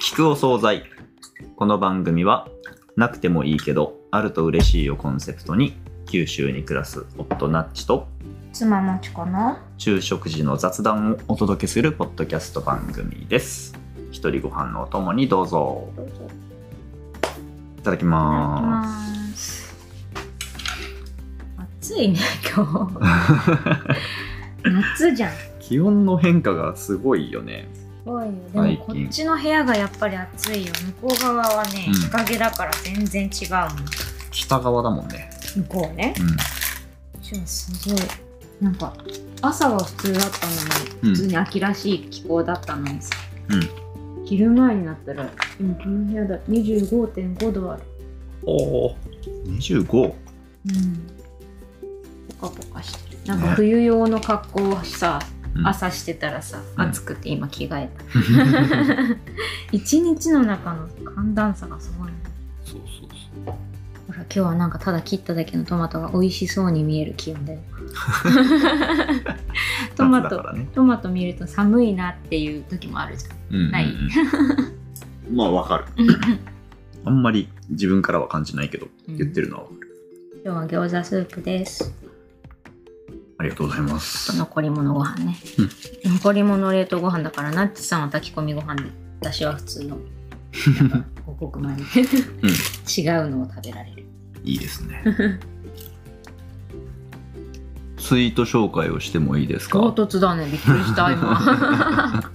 聞くお惣菜。この番組はなくてもいいけどあると嬉しいをコンセプトに九州に暮らす夫ナッチと妻もちこの昼食時の雑談をお届けするポッドキャスト番組です。一人ご飯のお供にどうぞ。いただきまます。暑いね今日。夏じゃん。気温の変化がすごいよねごいよ。でもこっちの部屋がやっぱり暑いよ。向こう側はねうん。日陰だから全然違うもん。北側だもんね。向こうね。うん。すごい。なんか朝は普通だったのうん。に普通に秋らしい気候だったのにさ、うん。昼前になったら今この部屋だ25.5度ある。おお25うん。ポカポカしてる。なんか冬用の格好をさ、うん朝してたらさうん。暑くて今着替えた、一日の中の寒暖差がすごいね。そうそうそう。ほら今日はなんかただ切っただけのトマトが美味しそうに見える気温だよ。トマトね。トマト見ると寒いなっていう時もあるじゃん。うんうんうん。ない。まあわかる。あんまり自分からは感じないけどうん。言ってるのはわかる、今日は餃子スープですありがとうございます。残り物ご飯ね、残り物冷凍ご飯だからナッチさんは炊き込みご飯で私は普通の。なんか五穀米みたいな違うのを食べられる。いいですね。ツイート紹介をしてもいいですか？唐突だね。びっくりした今。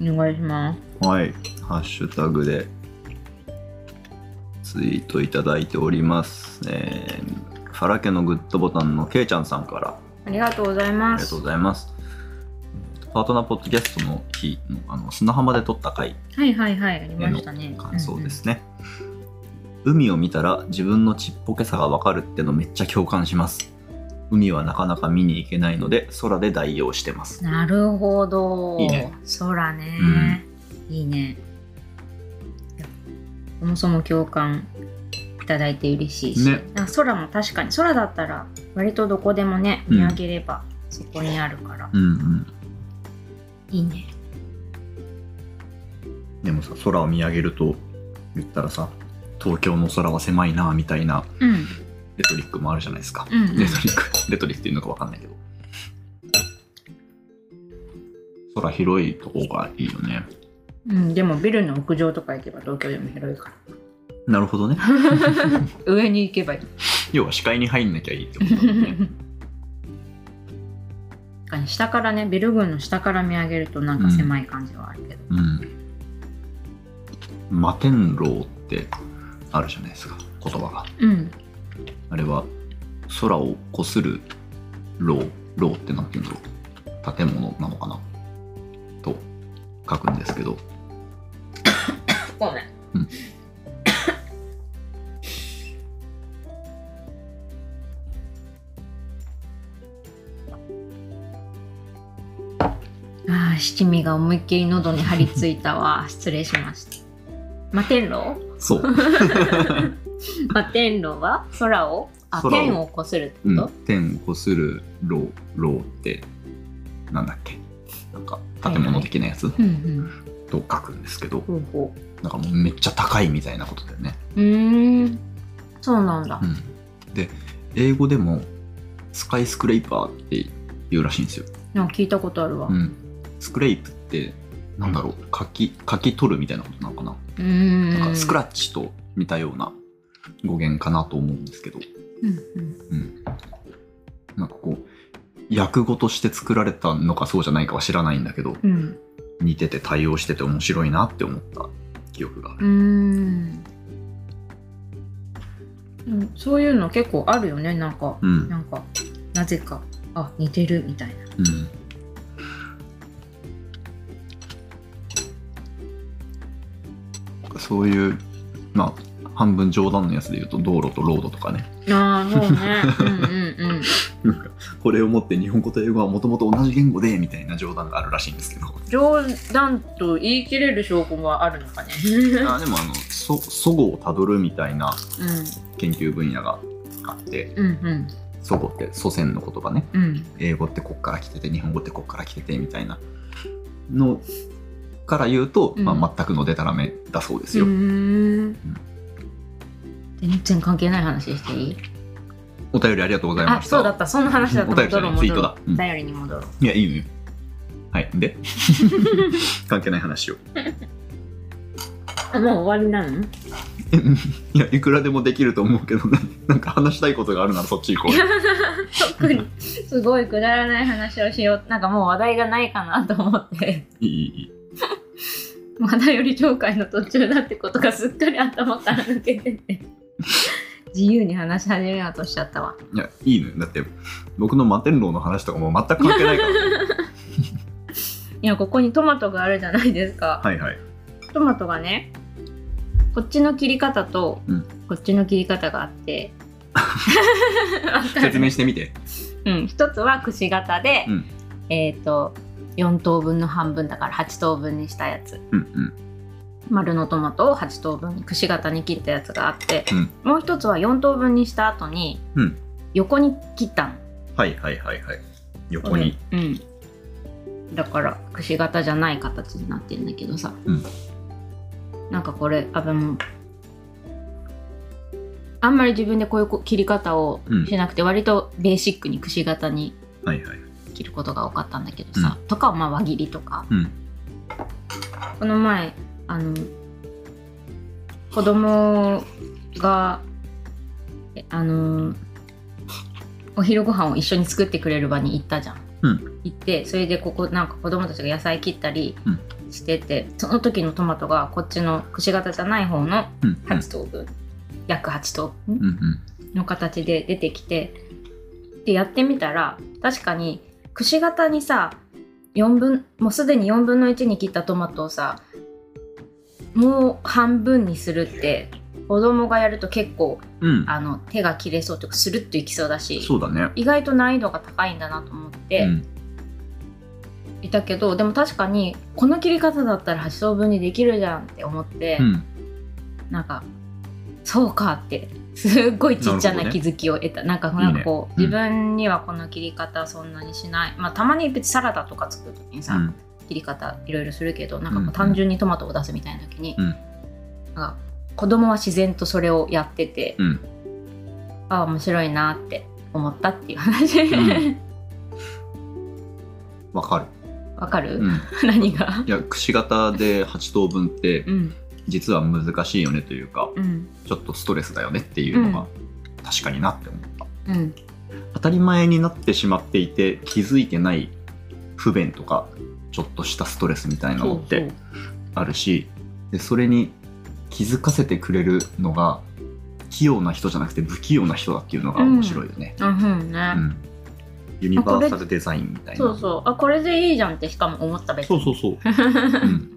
お願いします。はい。ハッシュタグでツイートいただいております、えーファラ家のグッドボタンのけいちゃんさんから。ありがとうございあます。りがとうございます。パートナーポッドキャストの日のあの砂浜で撮った回。はいはいはいありましたね。感想ですね、海を見たら自分のちっぽけさがわかるってのめっちゃ共感します。海はなかなか見に行けないので空で代用してます。うんなるほど。いいね。空ね、いいね。そもそも共感いただいて嬉しいし、ね。空も確かに。空だったら割とどこでもねうん。見上げればそこにあるから、うんうん。いいね。でもさ空を見上げると言ったらさ東京の空は狭いなみたいなうん。レトリックもあるじゃないですか、うんうん。レトリックレトリックっていうのかわかんないけど。空広いとこがいいよね。うん、でもビルの屋上とか行けば東京でも広いかなるほどね。ら上に行けばいい。要は視界に入んなきゃいいってことだもんね。確かに下からねビル群の下から見上げるとなんか狭い感じはあるけど、うん。摩天楼ってあるじゃないですか言葉が。うん。あれは空をこする楼。楼ってなんて言うんだろう。建物なのかな？と書くんですけど。ごめん、うん七味が思いっきり喉に張り付いたわ。失礼しました。摩天楼？そう、摩天楼は？空を？あ天をこするってうんこと、、天こする楼楼って。なんだっけ？なんか建物的なやつ？うん、うん。と書くんですけど、ほうほなんかもうめっちゃ高いみたいなことだよね、うん。そうなんだ。う、ん、で英語でもスカイスクレイパーって言うらしいんですよ。聞いたことあるわ、う、うんスクレイプってなんだろう書き書き取るみたいなことなのかな,、ーん。なんかスクラッチと似たような語源かなと思うんですけど、うんうん。うん、なんかこう訳語として作られたのかそうじゃないかは知らないんだけどうん。似てて対応してて面白いなって思った記憶があうーる、ん。うんそういうの結構あるよね。なんか、うん。なんかなぜかあ似てるみたいな。うんそういうまあ半分冗談のやつで言うと道路とロードとかね。ああそうね。うんうんうん。これをもって日本語と英語はもともと同じ言語でみたいな冗談があるらしいんですけど。冗談と言い切れる証拠はあるのかね。あでもあのそ祖語をたどるみたいな研究分野があってうんうん。祖語って祖先の言葉ね。うん。英語ってこっから来てて日本語ってこっから来ててみたいなのから言うと、うん。まあ、全くのデタラメだそうですうよ、ーん。全然関係ない話していい？お便りありがとうございまあした。そうだった。その話だった。お便り戻ろう戻ろう。ツイートだうん。お便りに戻ろう。いやいいのよ。はい。で？関係ない話を。あもう終わりなん。いやいくらでもできると思うけどね。なんか話したいことがあるならそっち行こう。よ特に。すごいくだらない話をしよう。なんかもう話題がないかなと思って。いいいいいいまだより紹介の途中だってことがすっかり頭から抜けてて。自由に話し始めようとしちゃったわ。いやいいのよ。だって僕の摩天楼の話とかも全く関係ないから、ね、いやここにトマトがあるじゃないですか、はいはい。トマトがねこっちの切り方と、うん。こっちの切り方があって。説明してみて。うん、一つはくし形で、うん。えっ、と4等分の半分だから8等分にしたやつ。うんうん。丸のトマトを8等分にくし形に切ったやつがあって、うん。もう一つは4等分にした後に、うん。横に切ったの。はいはいはいはい。横に。うん。だからくし形じゃない形になってるんだけどさ、うん。なんかこれあでもあんまり自分でこういう切り方をしなくて、割とベーシックにくし形にはいはい切ることが多かったんだけどさ、とかまあ輪切りとか。うん。この前あの子供がえあのお昼ご飯を一緒に作ってくれる場に行ったじゃん、うん。行ってそれでここなんか子供たちが野菜切ったりうん。してて、その時のトマトがこっちのくし形じゃない方のうん。8等分、約8等分うんうん。の形で出てきてでやってみたら確かにくし形にさ4分もうすでに4分の1に切ったトマトをさもう半分にするって子供がやると結構うん。あの手が切れそうというかスルッといきそうだしそうだね。意外と難易度が高いんだなと思ってうん。いたけど、でも確かにこの切り方だったら8等分にできるじゃんって思って、うん。なんかそうかってすっごいちっちゃな気づきを得た。な,、んかなんかこううん。自分にはこの切り方そんなにしない、まあたまに別にサラダとか作る時にさ、うん。切り方いろいろするけどなんかこうん単純にトマトを出すみたいな時に、うん。なんか子供は自然とそれをやってて、うん。ああ面白いなって思ったっていう話。ん。わかる。わかる、うん。何が？いやくし形で8等分ってうん実は難しいよねというかうん。ちょっとストレスだよねっていうのが確かになって思った。うん。当たり前になってしまっていて気づいてない不便とかちょっとしたストレスみたいなのってあるしでそれに気づかせてくれるのが器用な人じゃなくて不器用な人だっていうのが面白いよね、そううんね、うん。ユニバーサルデザインみたいな。そうそう。あこれでいいじゃんってしかも思った別に。そうそうそう、うん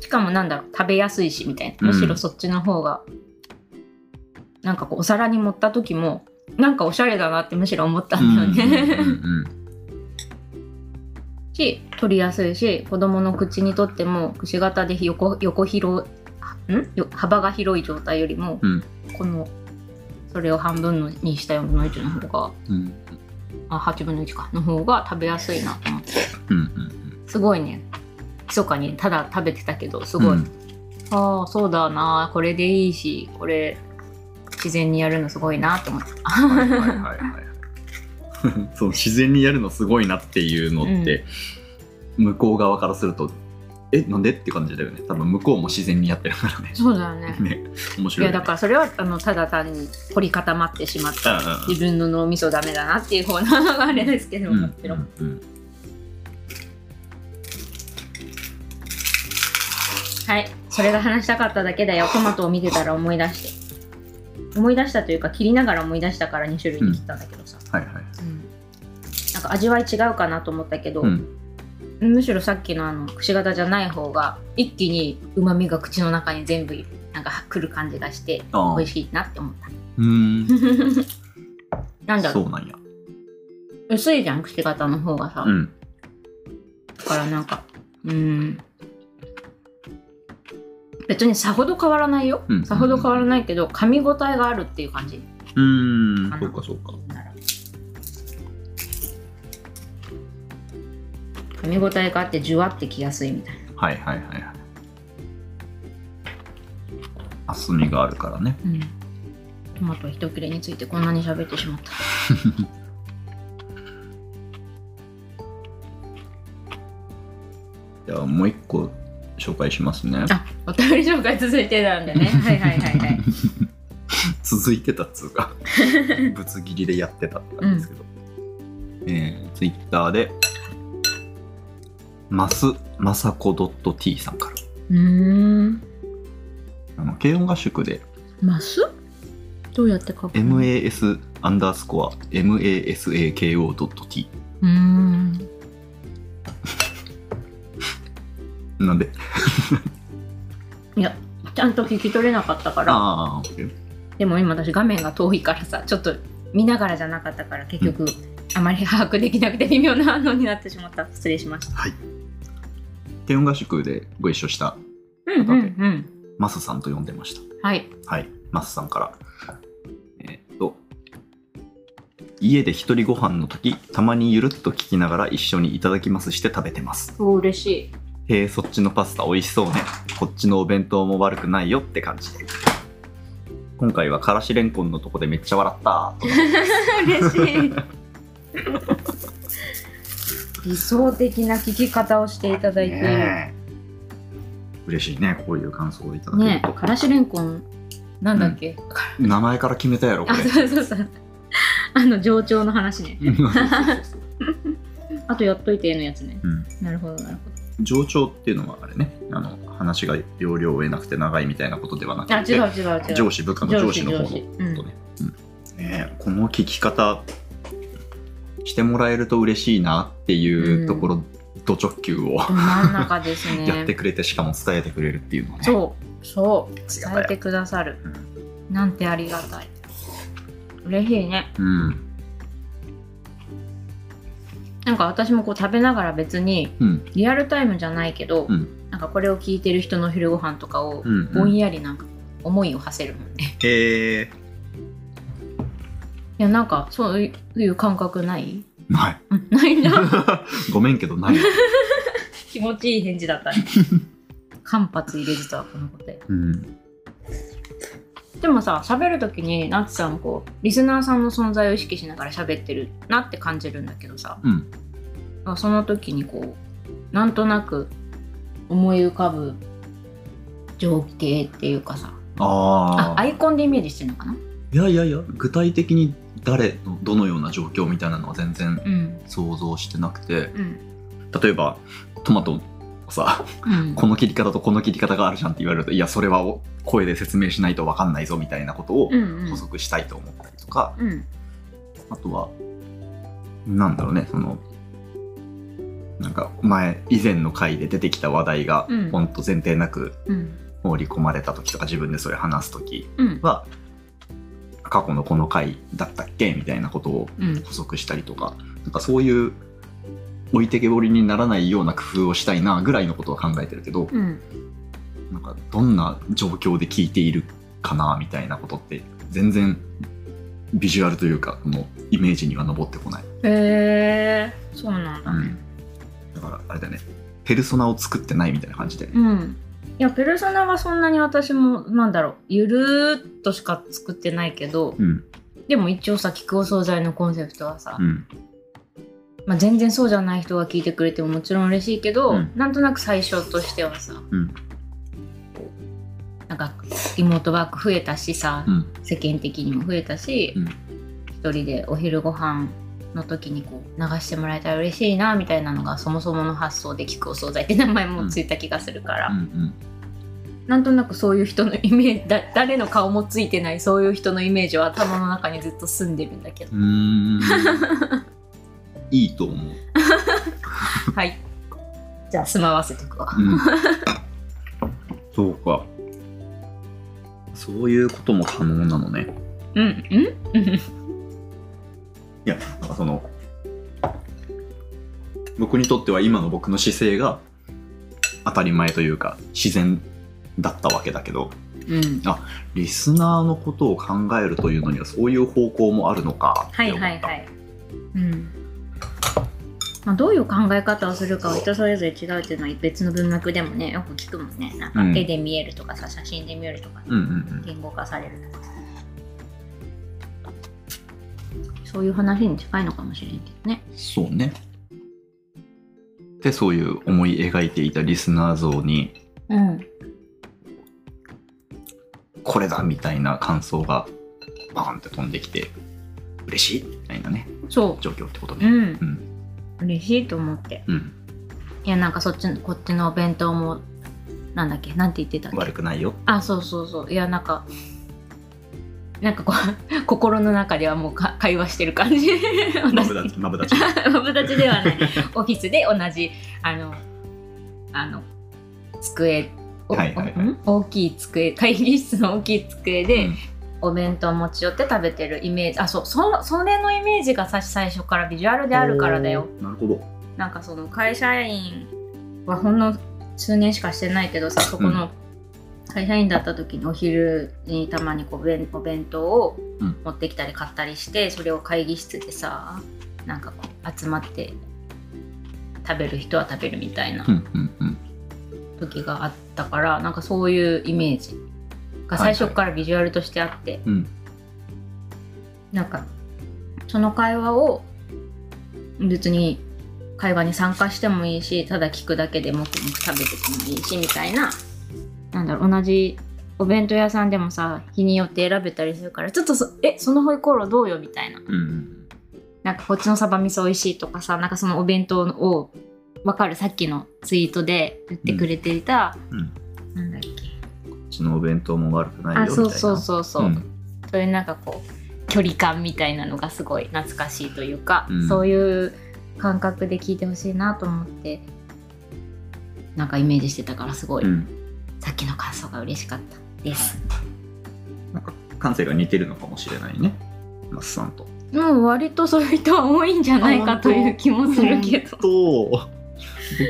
しかもなんだろう食べやすいしみたいうん。なむしろそっちの方が、なんかこうお皿に盛った時もなんかおしゃれだなってむしろ思ったんだよね、うんうん し取りやすいし子供の口にとってもくし形で横横広いん？よ幅が広い状態よりも、うん。このそれを半分のにした4分の1の方がうん。あ8分の1かの方が食べやすいなと思って。うんうん。すごいね密かにただ食べてたけどすごい、うん。ああそうだな。これでいいしこれ自然にやるのすごいなと思った。はいはいはいはい。そう自然にやるのすごいなっていうのって、向こう側からするとえなんで？って感じだよね。多分向こうも自然にやってるからね。そうだよね。ね。面い白いね、やだからそれはあのただ単に凝り固まってしまったうんうん自分の脳みそダメだなっていう方のあれですけどうんもちろん、うん。うんはい。それが話したかっただけだよ。トマトを見てたら思い出して。思い出したというか切りながら思い出したから2種類に切ったんだけどさ、はいはい。うん。なんか味わい違うかなと思ったけど、うん。むしろさっきのあのくし形じゃない方が一気にうまみが口の中に全部なんかくる感じがして美味しいなって思った。うーん。なんだろう。そうなんや。薄いじゃんくし形の方がさ、うん。だからなんかうーん別にさほど変わらないよ、うん。さほど変わらないけど噛み応えがあるっていう感じ。うーんそうかそうか。噛み応えがあってじゅわってきやすいみたいな。はいはいはいはい。厚みがあるからね。うん。トマト一切れについてこんなに喋ってしまった。じゃあもう一個紹介しますね。あお便り紹介続いてたんでね。はいはいはいはい。続いてたっつうか。ぶつ切りでやってたって感じですけど、えー、ツイッターでマスマサコ .t さんから。うーん。あの軽音合宿でマスどうやって書くの？MAS アンダースコア MASAKO.t うーんなんで。いやちゃんと聞き取れなかったから。ああでも今私画面が遠いからさちょっと見ながらじゃなかったから結局、あまり把握できなくて微妙な反応になってしまった。失礼しました。はい。軽音合宿でご一緒したうんうんうん。マスさんと呼んでました。はい。はい、マスさんから。えーっと、家で一人ご飯の時、たまにゆるっと聞きながら一緒にいただきますして食べてます。お嬉しいへえ、そっちのパスタ美味しそうね。こっちのお弁当も悪くないよって感じ。で。今回はからしれんこんのとこでめっちゃ笑った。と嬉しい。理想的な聞き方をしていただいて。ね嬉しいね、こういう感想をいただけると。からしれんこん。なんだっけ、名前から決めたやろ、こあれ。そうそうそう。あの上長の話ね。あとやっといてのやつね。うん。なるほどなるほ上長っていうのはあれね、あの話が要領を得なくて長いみたいなことではなくて、上司部下の上司の方のこと上司。ね,、うん。ねえこの聞き方してもらえると嬉しいなっていうところ、ド直球をど真ん中ですね。やってくれてしかも伝えてくれるっていうのね。そうそう。伝えてくださる。なんてありがたい。嬉しいね。うんなんか私もこう食べながら別にうん。リアルタイムじゃないけど、うん。なんかこれを聞いてる人の昼ご飯とかをぼんやりなんか思いを馳せるもんね、へえいやなんかそういう感覚ない？ない。う んないん。だ ごめんけどない、気持ちいい返事だったね。間髪入れずとはこの答えうん、でもさ喋る時にナツさんこうリスナーさんの存在を意識しながら喋ってるなって感じるんだけどさ、うん。その時にこうなんとなく思い浮かぶ情景っていうかさあアイコンでイメージしてるのかな？いやいやいや具体的に誰のどのような状況みたいなのは全然うん。想像してなくて。うん。例えばトマトをさうん。この切り方とこの切り方があるじゃんって言われるといやそれはお声で説明しないと分かんないぞみたいなことをうんうん。補足したいと思ったりとか、うん。あとはなんだろうねそのなんか前以前の回で出てきた話題がうん。ほんと前提なくうん。放り込まれた時とか自分でそれ話す時うん。は過去のこの回だったっけみたいなことをうん。補足したりとかなんかそういう置いてけぼりにならないような工夫をしたいなぐらいのことは考えてるけど、うん。なんかどんな状況で聞いているかなみたいなことって全然ビジュアルというかこのイメージには上ってこない、へえそうなんだ。ねだからあれだね。ペルソナを作ってないみたいな感じで、うん。いやペルソナはそんなに私もなんだろう。ゆるーっとしか作ってないけどうん。でも一応さ聞くお惣菜のコンセプトはさ、うんまあ、全然そうじゃない人が聞いてくれてももちろん嬉しいけど、うん。なんとなく最初としてはさうん。なんかリモートワーク増えたしさ、うん。世間的にも増えたし、うん。一人でお昼ご飯の時にこう流してもらえたら嬉しいなみたいなのがそもそもの発想で聞くお惣菜って名前もついた気がするから、うんなんとなくそういう人のイメージだ誰の顔もついてないそういう人のイメージは頭の中にずっと住んでるんだけど いいと思う、はい。じゃあ住まわせとくわ。うん、そうか。そういうことも可能なのね。うんうん。うんいやなんかその僕にとっては今の僕の姿勢が当たり前というか自然だったわけだけど。うん。リスナーのことを考えるというのにはそういう方向もあるのかってはい思った。はいはい。うんまあ、どういう考え方をするかは人それぞれ違うっていうのは別の文脈でもねよく聞くもんね。なんかうん絵で見えるとかさ、写真で見えるとか、うん。うん言語化されるとか。そういう話に近いのかもしれんけどね。うんそうね。でそういう思い描いていたリスナー像にうん。これだみたいな感想がバーンって飛んできて嬉しいみたいなね。そ状況ってことう、うねん。うん嬉しいと思って。うん。いやなんかそっちのこっちのお弁当もなんだっけなんて言ってたっけ？悪くないよ。あそうそうそう。いやなんかなんかこう 心の中ではもうか会話してる感じ。マブダチマブダチマブダチではない。オフィスで同じあのあの机大きい机会議室の大きい机で、うんお弁当持ち寄って食べてるイメージ。あそうそそれのイメージがさ最初からビジュアルであるからだよ。なるほど。なんかその会社員はほんの数年しかしてないけどさそこの会社員だった時にお昼にたまにこう弁お弁当をうん。持ってきたり買ったりしてそれを会議室でさなんかこう集まって食べる人は食べるみたいな時があったからなんかそういうイメージが最初からビジュアルとしてあって、うん。なんかその会話を別に会話に参加してもいいしただ聞くだけでもくもく食べててもいいしみたいななんだろう同じお弁当屋さんでもさ日によって選べたりするからちょっとそえそのホイコーローどうよみたいな。うんうん。なんかこっちのサバ味噌美味しいとかさなんかそのお弁当を分かるさっきのツイートで言ってくれていた、うん。なんだっけちのお弁当も悪くないよみたいな。あそうそうそう。そう、うん。そういうなんかこう距離感みたいなのがすごい懐かしいというか、うん。そういう感覚で聞いてほしいなと思ってなんかイメージしてたからすごい、うん。さっきの感想が嬉しかったです。なんか感性が似てるのかもしれないね。マスさんと。もう割とそういう人は多いんじゃないかという気もするけど。と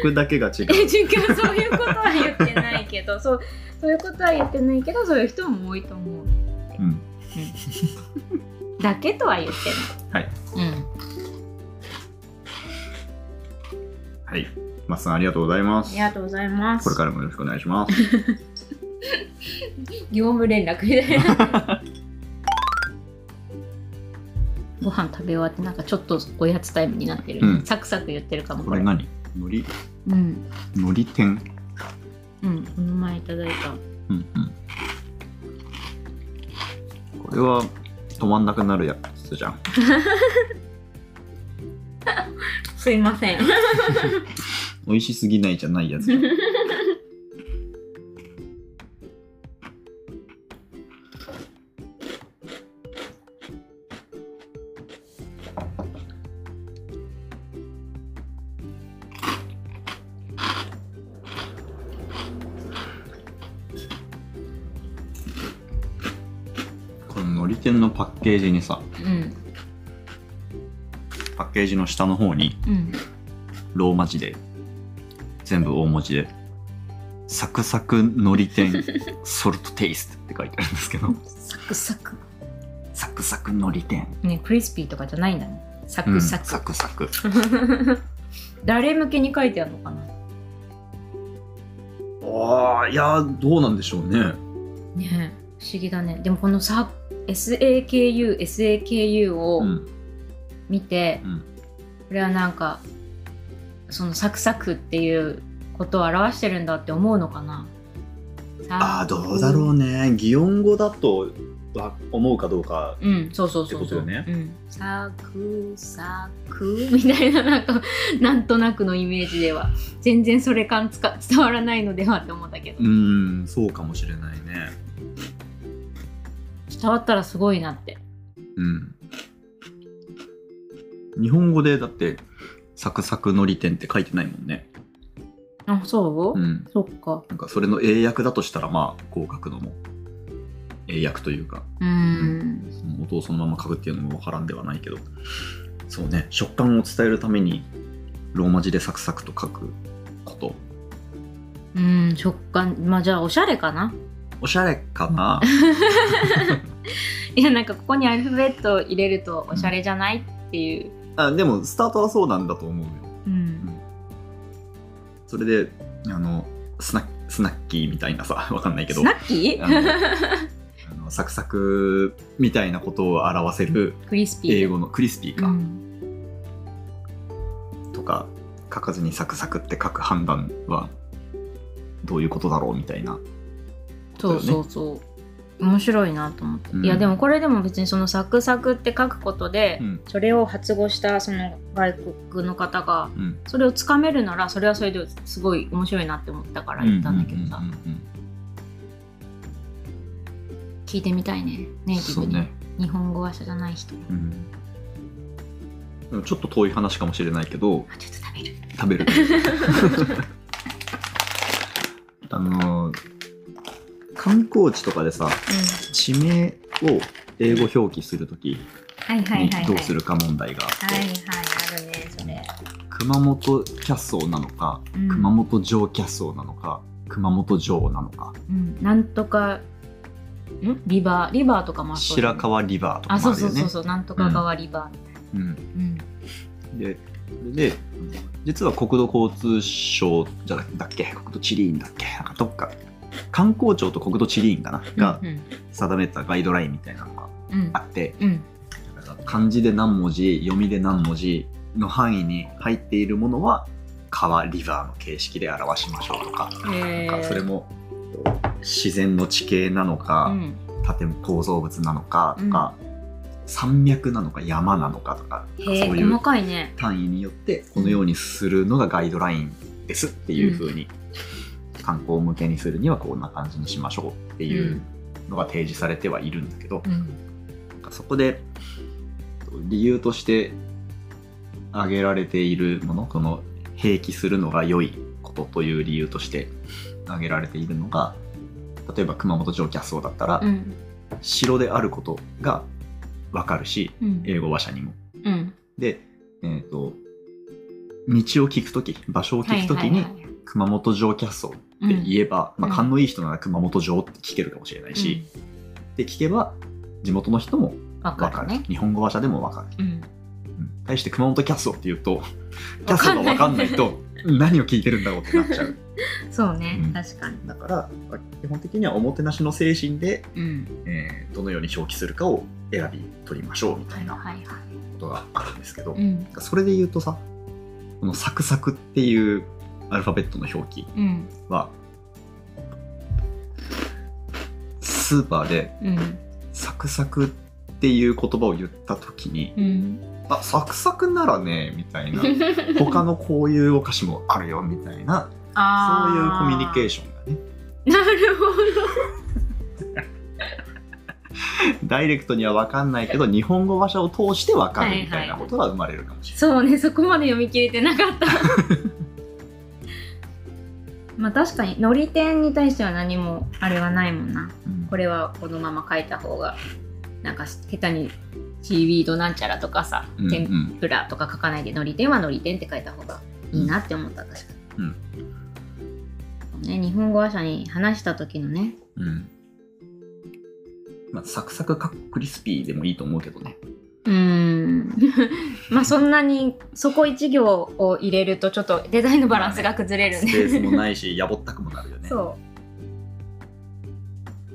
僕だけが違う。え違うそういうことは言ってないけど そうそういうことは言ってないけどそういう人も多いと思う。うん。だけとは言ってはい。ない。うん。はい。マスさんありがとうございます。ありがとうございます。これからもよろしくお願いします。業務連絡みたいな。ご飯食べ終わってなんかちょっとおやつタイムになってる、うん。サクサク言ってるかもこれ。これ何？海苔？うん。海苔天？うんこの前いただいた。うんうん。これは止まんなくなるやつじゃん。すいません。美味しすぎないじゃないやつじゃんケージにさうん。パッケージの下の方にうん。ローマ字で全部大文字でサクサク海苔天 ソルトテイストって書いてあるんですけど。サクサク。サクサク海苔天ねクリスピーとかじゃないんだね。サクサク、サクサク。誰向けに書いてあるのかな？ああいやどうなんでしょうね。ねえ不思議だね。でもこのさ SAKU SAKU をうん。見て、うん。これはなんかそのサクサクっていうことを表してるんだって思うのかな？あ。あどうだろうね。擬音語だとは思うかどうか。うんそうそうそうそう、ね。うん、サクサクみたいななんか なんとなくのイメージでは。全然それ感つか伝わらないのではって思ったけど。うーんそうかもしれないね伝わったらすごいなって。うん。日本語でだってサクサク海苔天って書いてないもんね。あそう、うん。そっか。なんかそれの英訳だとしたらまあこう書くのも英訳というか。うーん。その音をそのまま書くっていうのもわからんではないけど。そうね。食感を伝えるためにローマ字でサクサクと書くこと。うん食感。まあじゃあおしゃれかなおしゃれかな？いやなんかここにアルファベットを入れるとおしゃれじゃないっていう。あでもスタートはそうなんだと思うよ。うそれであのスナスナッキーみたいなさ わかんないけど。スナッキー？あのサクサクみたいなことを表せるクリスピー。英語のクリスピーか、うん。とか書かずにサクサクって書く判断はどういうことだろうみたいなそうそうそう。面白いなと思って、うん。いやでもこれでも別にそのサクサクって書くことで、うん。それを発語したその外国の方がうん。それをつかめるならそれはそれですごい面白いなって思ったから言ったんだけどさ、聞いてみたいねネイティブに、ね、日本語話者じゃない人ちょっと遠い話かもしれないけど食べる。食べる あの観光地とかでさう地名を英語表記するときにどうするか問題があって、はいはいあるねそれ、熊本キャッソーなのか、うん。熊本城キャッソーなのか熊本城なのか。うん、なんとかん？リバーリバーとかもあね。白川リバーとかあもあね。そうそうそうそうなんとか川リバー。みうん。たいなうん。でで実は国土交通省じゃなだっけ？国土地理院だっけ？どっか観光庁と国土地理院かな？がうん。定めたガイドラインみたいなのがうん。あってうん。だから漢字で何文字読みで何文字の範囲に入っているものは川リバーの形式で表しましょうとかなんかそれも自然の地形なのか、うん。建物構造物なのかとか、山脈なのか山なのかとかそういう単位によってこのようにするのがガイドラインですっていう風に、観光向けにするにはこんな感じにしましょうっていうのが提示されてはいるんだけど、うん。なんかそこで理由として挙げられているものこの併記するのが良いことという理由として挙げられているのが例えば熊本城キャッソーだったら、うん。城であることが分かるしうん。英語話者にも。うん。で、えっと道を聞くとき場所を聞くときに熊本城キャッソーって言えば、まあ、うん。勘のいい人なら熊本城って聞けるかもしれないし、で聞けば地元の人も分かるね。日本語話者でも分かる、うん。うん。対して熊本キャッソーって言うと キャッソーが分かんないと何を聞いてるんだろうってなっちゃう。そうねうん。確かに。だから基本的にはおもてなしの精神で、うん。えーどのように表記するかを選び取りましょうみたはいいなはいはい。ことがあるんですけど、うん。それで言うとさこのサクサクっていうアルファベットの表記うん。はスーパーでうん。サクサクっていう言葉を言った時にうん。あサクサクならねみたいな。他のこういうお菓子もあるよみたいな。そういうコミュニケーシションがね。ョンなるほ ダイレクトには分かんないけど日本語話者を通して分かるみたいなことが生まれるかもしれどそうねそこまで読み切れてなかった まあ確かにのり点に対しては何もあれはないもんな。これはこのまま書いた方がなんか下手にシーウィードなんちゃらとかさ、うん天うん。ぷらとか書かないでのり点はのり点って書いた方がいいなって思った確かに、ね、日本語話者に話した時のね。うん。まあ、サクサクかクリスピーでもいいと思うけどねうーん。まあそんなにそこ一行を入れるとちょっとデザインのバランスが崩れるねスペースもないしやぼったくもなるよね。そう。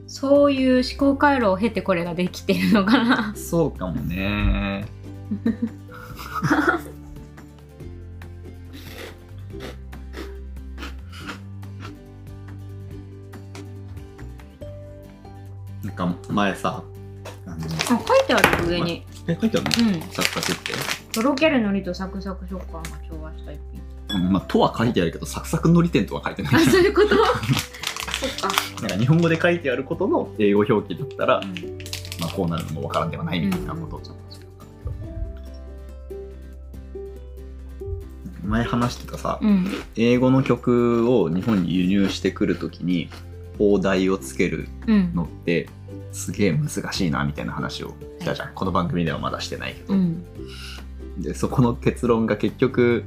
そういう思考回路を経てこれができてるのかな。そうかもね。なんか前さあのあ書いてある上にえ書いてあるの？うん。サクサクって、とろける海苔とサクサク食感が調和した一品うんまあ、とは書いてあるけどサクサクのり店とは書いてない。あそういうこと？そっか、なんか日本語で書いてあることの英語表記だったら、うん。まあ、こうなるのもわからんではないみたいなことをちょっと言ったんだけど。前話してたさ、うん。英語の曲を日本に輸入してくるときに放題をつけるうん。のってすげえ難しいなみたいな話をしたじゃん、この番組ではまだしてないけど、うん。でそこの結論が結局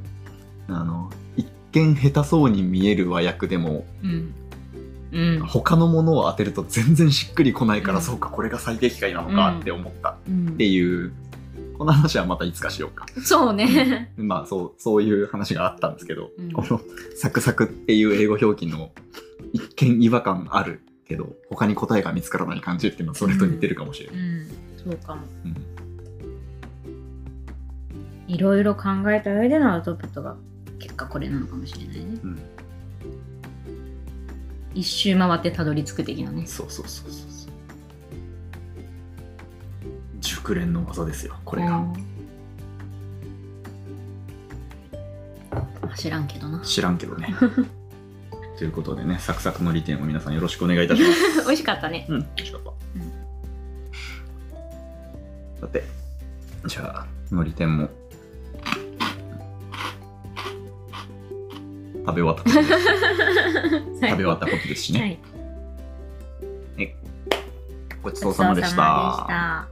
あの一見下手そうに見える和訳でもうん。うん。他のものを当てると全然しっくりこないから、うん。そうかこれが最適解なのかって思った。うん。っていうこの話はまたいつかしようか。そうね。まあそう、そういう話があったんですけど、うん。このサクサクっていう英語表記の一見違和感あるけど、他に答えが見つからない感じっていうのはそれと似てるかもしれない。うん、そうかも。うんいろいろ考えた上でのアウトプットが結果これなのかもしれないね。うん一周回ってたどり着く的なね。そうそうそうそうそう。熟練の技ですよ、これが。うん知らんけどな。知らんけどね。ということでね、サクサクの利点を皆さんよろしくお願いいたします。美味しかったね。うん、美味しかった。のり天も。食べ終わったことです。食べ終わったことですしね。はい。ごちそうさまでした。